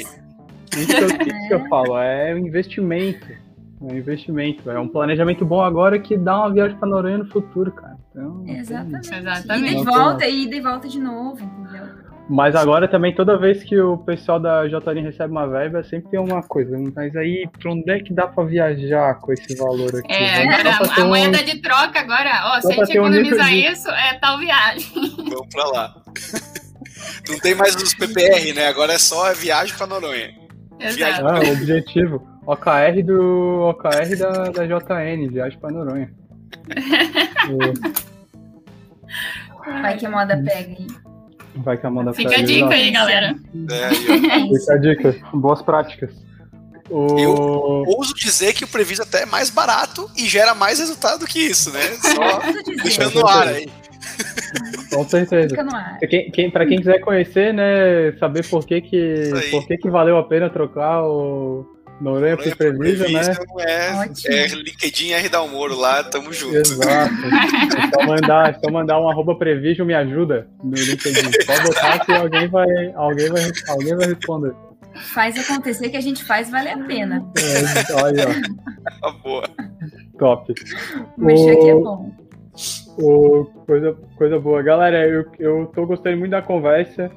Isso, é isso que eu falo, é um investimento. É um investimento. É um planejamento bom agora que dá uma viagem para Noronha no futuro, cara. Então, Exatamente. Exatamente. E de volta, e de volta de novo? Mas agora também, toda vez que o pessoal da JN recebe uma verba, sempre tem uma coisa. Mas aí, pra onde é que dá pra viajar com esse valor aqui? É, agora a, a moeda de troca agora, ó, se a gente economizar um isso, é tal viagem. Vamos pra lá. Não tem mais os PPR, né? Agora é só a viagem pra Noronha. Exato. Ah, o objetivo. OKR do OKR da, da JN, viagem pra Noronha. Vai que moda pega, hein? Vai que a Amanda Fica a dica aí, galera. É, Fica a dica. Boas práticas. O... Eu ouso dizer que o Previso até é mais barato e gera mais resultado que isso, né? Só deixando no ar aí. Com certeza. Quem, quem, para quem quiser conhecer, né, saber por que que, por que que valeu a pena trocar o, Noronha pro Prevision, né? É, é LinkedIn R Dalmoro lá, tamo junto. Exato. é só mandar, é só mandar um arroba Prevision me ajuda no LinkedIn. Pode botar que alguém vai, alguém vai, alguém vai responder. Faz acontecer que a gente faz vale a pena. É, olha, ó. boa. Top. Mexer aqui é bom. O, coisa, coisa boa. Galera, eu, eu tô gostando muito da conversa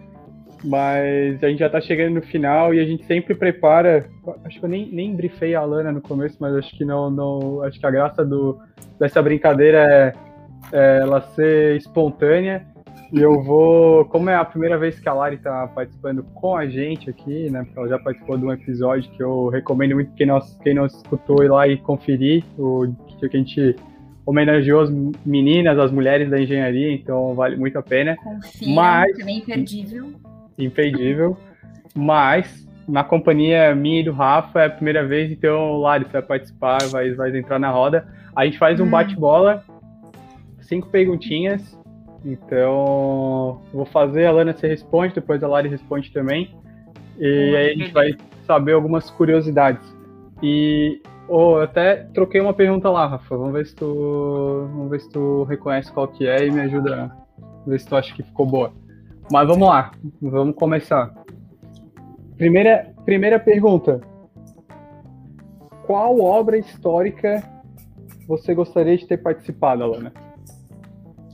mas a gente já tá chegando no final e a gente sempre prepara. Acho que eu nem, nem brifei a Lana no começo, mas acho que não, não. Acho que a graça do, dessa brincadeira é, é ela ser espontânea. E eu vou. Como é a primeira vez que a Lari tá participando com a gente aqui, né? Porque ela já participou de um episódio que eu recomendo muito quem não, quem não escutou ir lá e conferir, o que a gente homenageou as meninas, as mulheres da engenharia, então vale muito a pena. Confia, Mas, também imperdível imperdível. Mas na companhia minha e do Rafa é a primeira vez, então o Lari vai participar, vai, vai entrar na roda. A gente faz um hum. bate-bola, cinco perguntinhas. Então, vou fazer, a Lana você responde, depois a Lari responde também. E aí a gente vai saber algumas curiosidades. E oh, eu até troquei uma pergunta lá, Rafa. Vamos ver se tu, vamos ver se tu reconhece qual que é e me ajuda ver se tu acha que ficou boa. Mas vamos lá, vamos começar. Primeira, primeira pergunta. Qual obra histórica você gostaria de ter participado, Alana?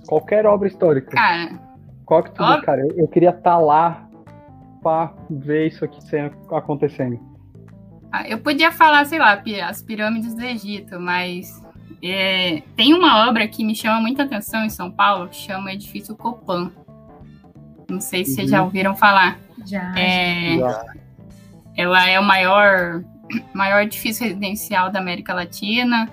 Qualquer obra histórica. Cara. Qual que tu ob... cara? Eu, eu queria estar tá lá para ver isso aqui acontecendo. Ah, eu podia falar, sei lá, as pirâmides do Egito, mas é, tem uma obra que me chama muita atenção em São Paulo, que chama Edifício Copan. Não sei se uhum. vocês já ouviram falar. Já. É, já. Ela é o maior, maior edifício residencial da América Latina.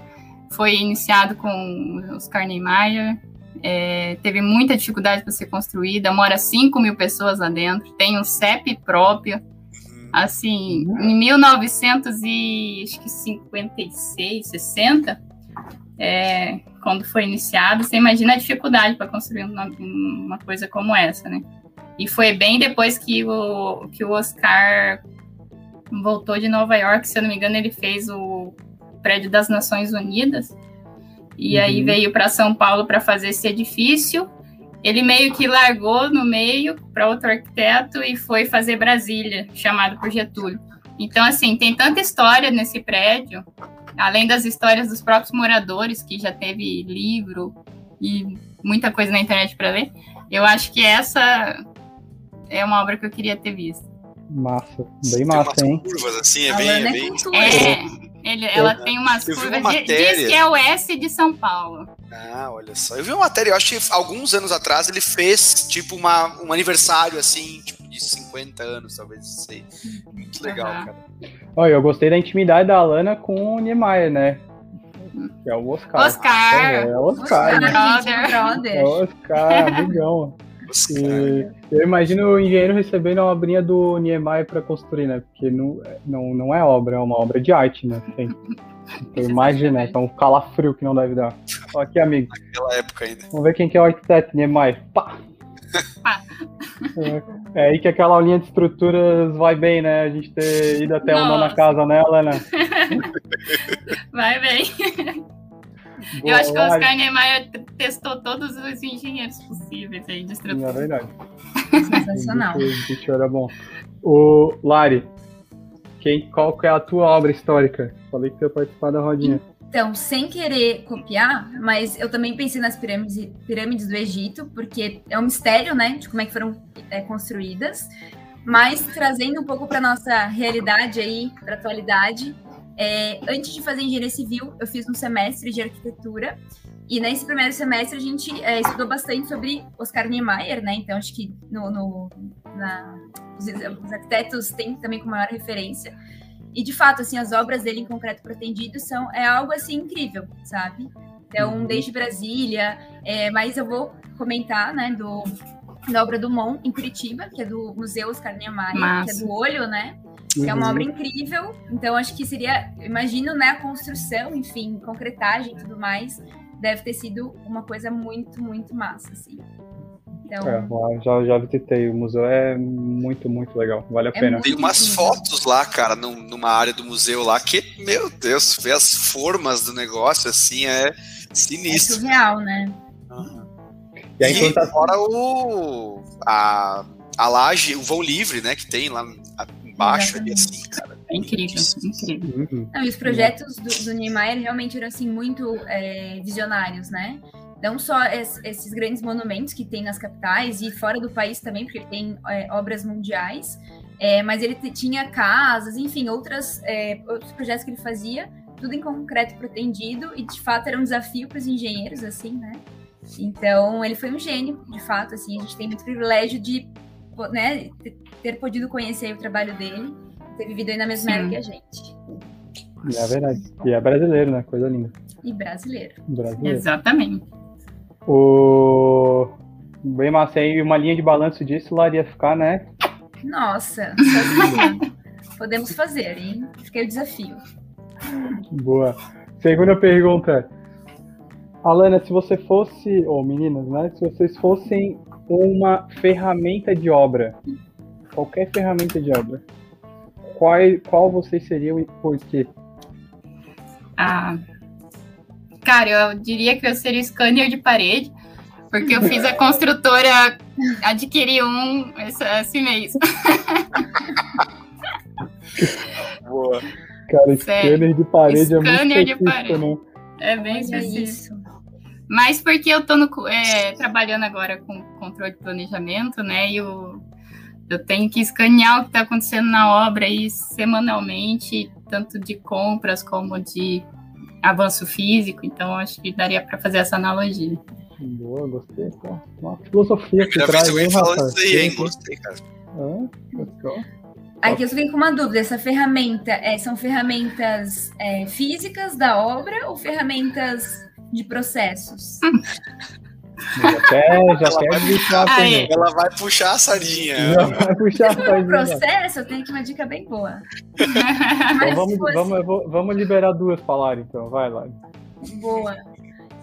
Foi iniciado com Oscar Niemeyer. É, teve muita dificuldade para ser construída. Mora 5 mil pessoas lá dentro. Tem um CEP próprio. Assim, uhum. em 1956, 60, é, quando foi iniciado, você imagina a dificuldade para construir uma, uma coisa como essa, né? E foi bem depois que o, que o Oscar voltou de Nova York, se eu não me engano, ele fez o prédio das Nações Unidas. E uhum. aí veio para São Paulo para fazer esse edifício. Ele meio que largou no meio para outro arquiteto e foi fazer Brasília, chamado por Getúlio. Então, assim, tem tanta história nesse prédio, além das histórias dos próprios moradores, que já teve livro e muita coisa na internet para ler. Eu acho que essa é uma obra que eu queria ter visto. Massa, bem massa, hein? curvas assim, é bem. É, bem... é ele, ela tem umas eu curvas. Matéria... Diz que é o S de São Paulo. Ah, olha só. Eu vi uma matéria, eu acho que alguns anos atrás ele fez, tipo, uma, um aniversário, assim, tipo, de 50 anos, talvez, não sei. Muito legal, uhum. cara. Olha, eu gostei da intimidade da Alana com o Niemeyer, né? Que é o Oscar. Oscar! É, é o Oscar, Oscar né? brother. É o Oscar, amigão. E eu imagino o engenheiro recebendo a obrinha do Niemeyer para construir, né? Porque não, não, não é obra, é uma obra de arte, né? Tem, então imagina, é um calafrio que não deve dar. Ó, aqui, amigo. Naquela época ainda. Vamos ver quem que é o arquiteto, Niemeyer. Pá! É, é, aí que aquela aulinha de estruturas vai bem, né? A gente ter ido até uma na casa nela, né? Vai bem. Eu acho que o Oscar Niemeyer testou todos os engenheiros possíveis aí de estrutura. É verdade. Sensacional. O era bom. O Lari, quem, qual que é a tua obra histórica? Falei que você ia participar da rodinha. Então, sem querer copiar, mas eu também pensei nas pirâmides, pirâmides do Egito, porque é um mistério, né, de como é que foram é, construídas, mas trazendo um pouco para nossa realidade aí, para atualidade. É, antes de fazer engenharia civil, eu fiz um semestre de arquitetura e nesse primeiro semestre a gente é, estudou bastante sobre Oscar Niemeyer, né? Então acho que no, no na, os, os arquitetos têm também com maior referência. E de fato, assim, as obras dele em concreto pretendido são é algo assim incrível, sabe? Então, uhum. desde Brasília, é, mas eu vou comentar, né, do da obra do Mon em Curitiba, que é do Museu Oscar Niemeyer, Massa. que é do Olho, né? Que é uma uhum. obra incrível. Então, acho que seria, imagino, né, a construção, enfim, concretagem e tudo mais, deve ter sido uma coisa muito, muito massa, assim. Então... É, já, já visitei. O museu é muito, muito legal. Vale a é pena. Tem umas fotos lá, cara, num, numa área do museu lá, que, meu Deus, ver as formas do negócio, assim, é sinistro. É surreal, né? Uhum. E aí, e fora o. A, a laje, o vão livre, né, que tem lá embaixo ali, assim, cara. É incrível, incrível. Uhum. Não, e os projetos do, do Niemeyer realmente eram, assim, muito é, visionários, né? não só esses grandes monumentos que tem nas capitais e fora do país também, porque ele tem é, obras mundiais, é, mas ele tinha casas, enfim, outras, é, outros projetos que ele fazia, tudo em concreto pretendido, e de fato era um desafio para os engenheiros, assim, né? Então, ele foi um gênio, de fato, assim, a gente tem muito privilégio de né, ter podido conhecer o trabalho dele, ter vivido aí na mesma era que a gente. É verdade. E é brasileiro, né? Coisa linda. E brasileiro. brasileiro. Exatamente. O. Bem massa, aí uma linha de balanço disso lá ia ficar, né? Nossa, podemos fazer, hein? Fiquei o desafio. Boa. Segunda pergunta. Alana, se você fosse, ou meninas, né? Se vocês fossem uma ferramenta de obra, qualquer ferramenta de obra, qual, qual vocês seriam e por quê? Ah, Cara, eu diria que eu seria scanner de parede, porque eu fiz a construtora adquirir um esse, esse mês. Boa. Cara, Sério. scanner de parede scanner é muito de parede. Né? É bem específico. Mas porque eu tô no, é, trabalhando agora com controle de planejamento, né? E eu, eu tenho que escanear o que está acontecendo na obra aí semanalmente, tanto de compras como de avanço físico, então acho que daria para fazer essa analogia. Boa, gostei. Pô. Uma filosofia que traz, falando isso aí, hein? Gostei, cara. Ah, Aqui eu fiquei com uma dúvida. Essa ferramenta é, são ferramentas é, físicas da obra ou ferramentas de processos? Já quer, já quer deixar Ela vai puxar a sardinha. Já vai puxar a sardinha. processo, eu tenho aqui uma dica bem boa. então vamos, fosse... vamos, vamos liberar duas falarem, então. Vai lá. Boa.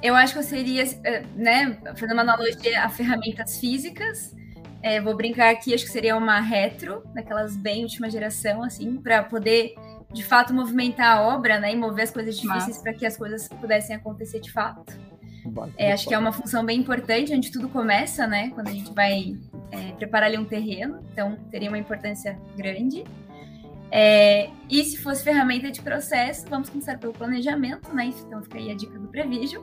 Eu acho que eu seria, eh, né, fazendo uma analogia a ferramentas físicas. É, vou brincar aqui, acho que seria uma retro, daquelas bem última geração, assim, para poder de fato movimentar a obra, né, e mover as coisas difíceis para que as coisas pudessem acontecer de fato. É, acho que é uma função bem importante, onde tudo começa, né? Quando a gente vai é, preparar ali um terreno, então teria uma importância grande. É, e se fosse ferramenta de processo, vamos começar pelo planejamento, né? Então fica aí a dica do Prevision.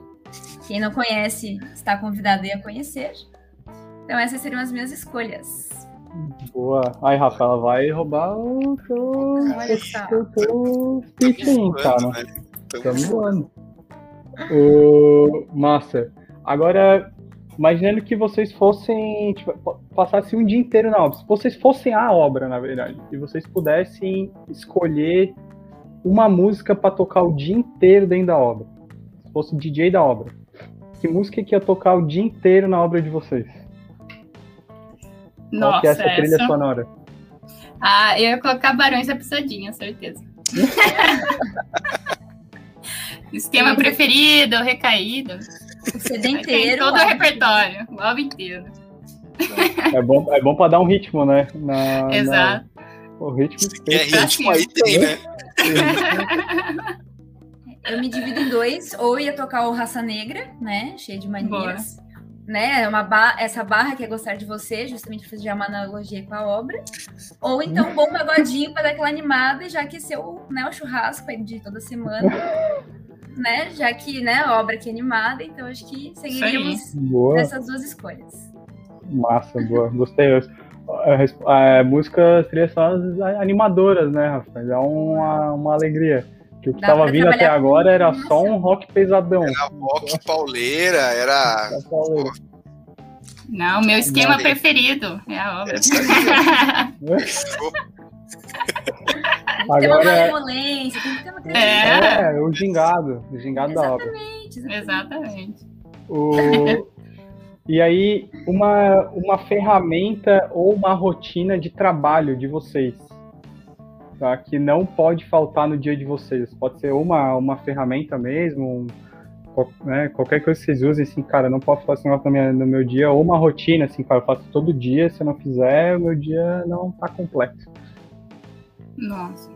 Quem não conhece, está convidado a conhecer. Então essas seriam as minhas escolhas. Boa. Aí, Rafa, ela vai roubar o seu, Olha só. o seu. Estamos voando. O... Massa. Agora, imaginando que vocês fossem. Tipo, passassem um dia inteiro na obra. Se vocês fossem a obra, na verdade, e vocês pudessem escolher uma música para tocar o dia inteiro dentro da obra. Se fosse o DJ da obra. Que música que ia tocar o dia inteiro na obra de vocês? Nossa, Qual que é essa, essa trilha sonora? Ah, eu ia colocar Barões da Pisadinha, certeza. Esquema Sim. preferido, recaído. O CD inteiro. todo o repertório, o álbum inteiro. É bom, é bom pra dar um ritmo, né? Na, Exato. Na... O ritmo. É ritmo aí tem, né? eu me divido em dois, ou ia tocar o Raça Negra, né? Cheio de manias. Né, é uma ba essa barra que é gostar de você, justamente fazer uma analogia com a obra. Ou então bom pagodinho para dar aquela animada, já que seu né, o churrasco de toda semana. né? Já que né, a obra aqui é animada, então acho que seguiríamos nessas duas escolhas. Massa, boa. Gostei. A, a, música seria só as animadoras, né, Rafael? É uma, uma alegria. Que o que estava vindo até agora era só um rock pesadão. Era rock pauleira, era. Pauleira. Não, meu esquema Não, preferido é a obra. Tem uma malemolência, tem que ter uma é. é, o gingado, o gingado da obra. Exatamente. exatamente. O... E aí, uma, uma ferramenta ou uma rotina de trabalho de vocês, tá? que não pode faltar no dia de vocês. Pode ser uma, uma ferramenta mesmo, um, né? qualquer coisa que vocês usem, assim, cara, não posso fazer isso no, no meu dia, ou uma rotina, assim, cara, eu faço todo dia, se eu não fizer, o meu dia não tá completo. Nossa.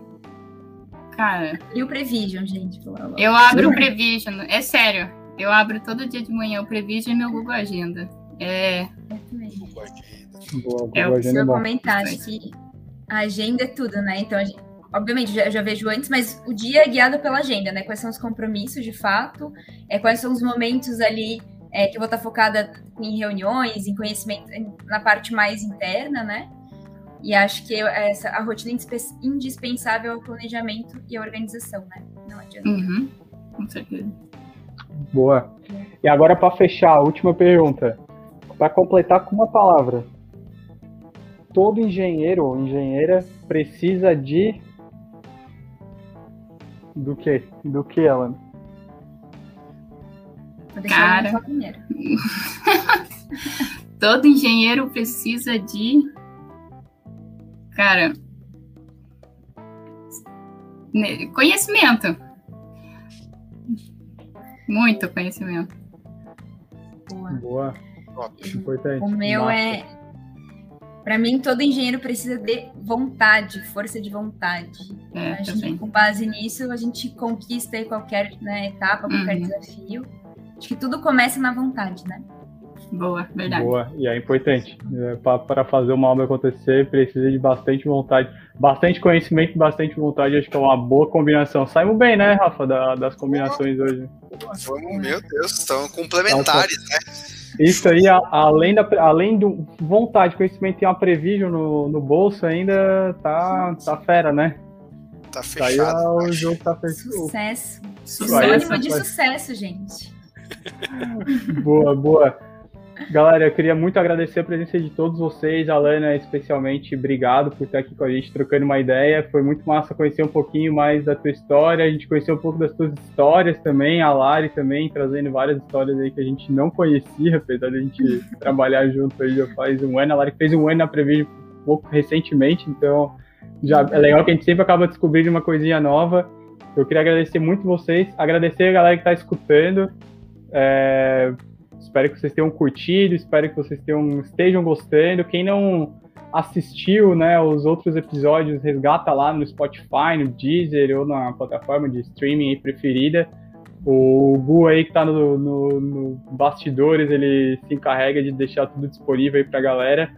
Cara. E o Prevision, gente? Eu abro o Prevision, é sério. Eu abro todo dia de manhã o Prevision e meu Google Agenda. É. Google Agenda. Boa, é o que eu comentar que a agenda é tudo, né? Então, gente, obviamente, já, já vejo antes, mas o dia é guiado pela agenda, né? Quais são os compromissos de fato, é, quais são os momentos ali é, que eu vou estar focada em reuniões, em conhecimento, na parte mais interna, né? E acho que essa, a rotina indispensável ao planejamento e à organização, né? Não adianta. Uhum, com certeza. Boa. E agora, para fechar, a última pergunta. Para completar com uma palavra. Todo engenheiro ou engenheira precisa de. Do que? Do que, Alan? Cara. Todo engenheiro precisa de. Cara. Conhecimento muito conhecimento. Boa. Boa. Importante. O meu Massa. é. Para mim, todo engenheiro precisa de vontade, força de vontade. É, Acho também. que com base nisso, a gente conquista qualquer né, etapa, qualquer uhum. desafio. Acho que tudo começa na vontade, né? Boa, verdade. Boa, e é importante. É, para fazer uma obra acontecer, precisa de bastante vontade. Bastante conhecimento e bastante vontade, acho que é uma boa combinação. Saímos bem, né, Rafa, da, das combinações Boa. hoje. meu Deus, estão complementares, né? Isso aí, além, da, além do vontade, conhecimento e uma prevision no, no bolso, ainda tá, tá fera, né? Tá fechado. Aí, o jogo tá fechado. Sucesso. Sinônimo de sucesso, gente. boa, boa. Galera, eu queria muito agradecer a presença de todos vocês, a Lana especialmente, obrigado por estar aqui com a gente trocando uma ideia. Foi muito massa conhecer um pouquinho mais da tua história, a gente conheceu um pouco das tuas histórias também, a Lari também, trazendo várias histórias aí que a gente não conhecia, apesar de a gente trabalhar junto aí já faz um ano. A Lari fez um ano na Prevision um pouco recentemente, então já é legal que a gente sempre acaba descobrindo uma coisinha nova. Eu queria agradecer muito vocês, agradecer a galera que está escutando. É, Espero que vocês tenham curtido, espero que vocês tenham, estejam gostando. Quem não assistiu né, os outros episódios, resgata lá no Spotify, no Deezer ou na plataforma de streaming preferida. O Gu aí que está no, no, no, bastidores, ele se encarrega de deixar tudo disponível aí para a galera.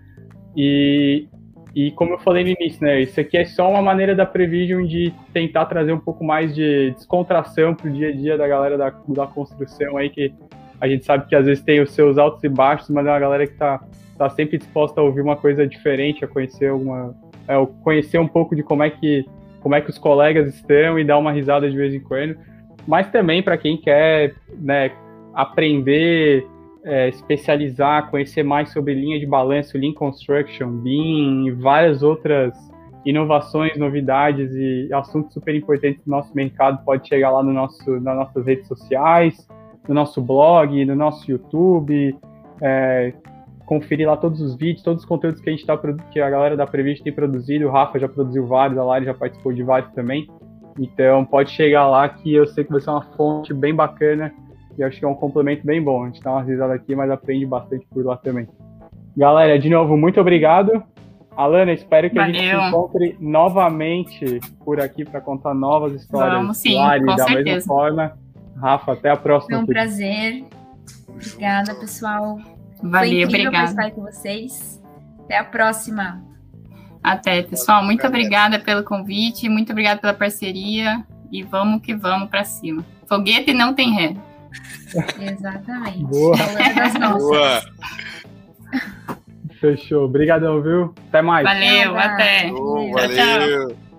E, e como eu falei no início, né, isso aqui é só uma maneira da Prevision de tentar trazer um pouco mais de descontração para o dia a dia da galera da, da construção aí que a gente sabe que às vezes tem os seus altos e baixos, mas é uma galera que está tá sempre disposta a ouvir uma coisa diferente, a conhecer alguma, é, conhecer um pouco de como é que como é que os colegas estão e dar uma risada de vez em quando. Mas também para quem quer né, aprender, é, especializar, conhecer mais sobre linha de balanço, Lean Construction, BIM e várias outras inovações, novidades e assuntos super importantes do nosso mercado, pode chegar lá no nosso, nas nossas redes sociais no nosso blog, no nosso YouTube, é, conferir lá todos os vídeos, todos os conteúdos que a gente tá, que a galera da Previst tem produzido. O Rafa já produziu vários, a Lari já participou de vários também. Então pode chegar lá que eu sei que vai ser uma fonte bem bacana e acho que é um complemento bem bom. A gente dá uma risada aqui, mas aprende bastante por lá também. Galera, de novo, muito obrigado. Alana, espero que Valeu. a gente se encontre novamente por aqui para contar novas histórias. Vamos sim, com da certeza. mesma forma. Rafa, até a próxima. Foi um prazer. Obrigada, pessoal. Valeu, obrigada. estar com vocês. Até a próxima. Até, pessoal. Muito obrigada pelo convite, muito obrigada pela parceria e vamos que vamos para cima. Foguete não tem ré. Exatamente. Boa. Boa. Fechou. Obrigadão, viu? Até mais. Valeu, até. Oh, valeu. Tchau, tchau.